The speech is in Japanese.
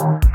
Bye.